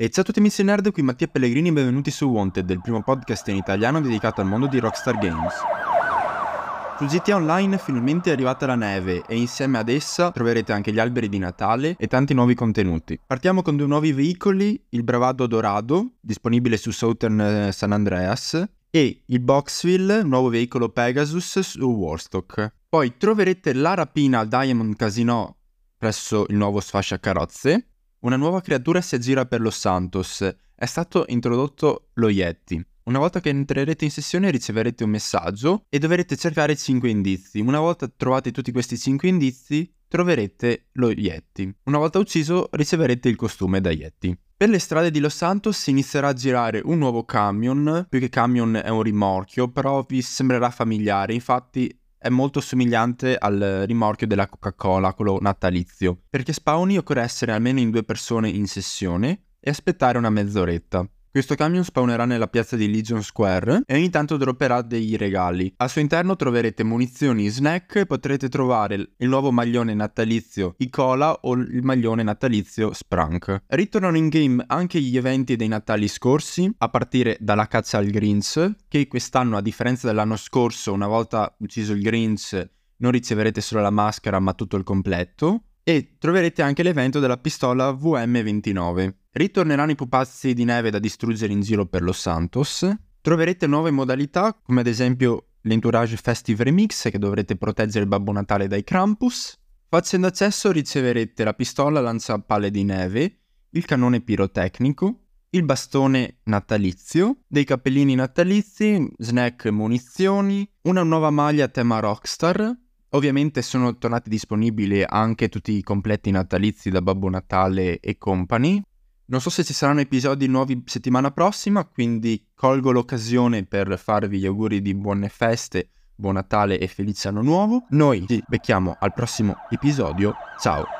E ciao a tutti amici nerd, qui Mattia Pellegrini e benvenuti su Wanted, il primo podcast in italiano dedicato al mondo di Rockstar Games. Su GTA Online finalmente è arrivata la neve e insieme ad essa troverete anche gli alberi di Natale e tanti nuovi contenuti. Partiamo con due nuovi veicoli, il Bravado Dorado, disponibile su Southern eh, San Andreas, e il Boxville, nuovo veicolo Pegasus su Warstock. Poi troverete la rapina al Diamond Casino presso il nuovo sfascia carrozze una nuova creatura si aggira per Los Santos. È stato introdotto lo Yeti. Una volta che entrerete in sessione riceverete un messaggio e dovrete cercare 5 indizi. Una volta trovati tutti questi 5 indizi, troverete lo Yeti. Una volta ucciso riceverete il costume da Yeti. Per le strade di Los Santos inizierà a girare un nuovo camion, più che camion è un rimorchio, però vi sembrerà familiare, infatti è molto somigliante al rimorchio della Coca-Cola, quello natalizio. Perché spawni occorre essere almeno in due persone in sessione e aspettare una mezz'oretta. Questo camion spawnerà nella piazza di Legion Square e ogni tanto dropperà dei regali. Al suo interno troverete munizioni, snack e potrete trovare il nuovo maglione natalizio Icola o il maglione natalizio Sprunk. Ritornano in game anche gli eventi dei Natali scorsi, a partire dalla caccia al Grinch, che quest'anno a differenza dell'anno scorso, una volta ucciso il Grinch, non riceverete solo la maschera ma tutto il completo. E troverete anche l'evento della pistola VM29. Ritorneranno i pupazzi di neve da distruggere in giro per Los Santos. Troverete nuove modalità, come ad esempio l'Entourage Festive Remix, che dovrete proteggere il Babbo Natale dai Krampus. Facendo accesso riceverete la pistola lanciapalle di neve, il cannone pirotecnico, il bastone natalizio, dei cappellini natalizi, snack e munizioni, una nuova maglia a tema Rockstar. Ovviamente sono tornati disponibili anche tutti i completi natalizi da Babbo Natale e company, non so se ci saranno episodi nuovi settimana prossima, quindi colgo l'occasione per farvi gli auguri di buone feste, buon Natale e felice anno nuovo. Noi ci becchiamo al prossimo episodio. Ciao!